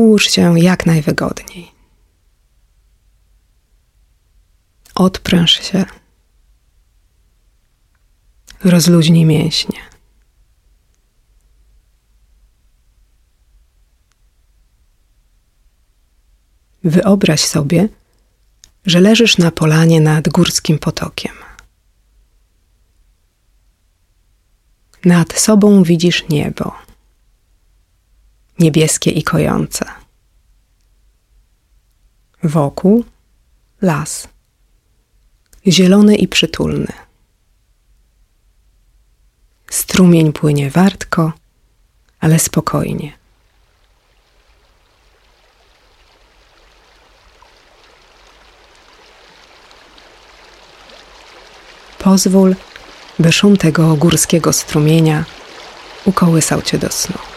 Ułóż się jak najwygodniej. Odpręż się. Rozluźnij mięśnie. Wyobraź sobie, że leżysz na polanie nad górskim potokiem. Nad sobą widzisz niebo, niebieskie i kojące. Wokół las, zielony i przytulny. Strumień płynie wartko, ale spokojnie. Pozwól, by szum tego górskiego strumienia ukołysał cię do snu.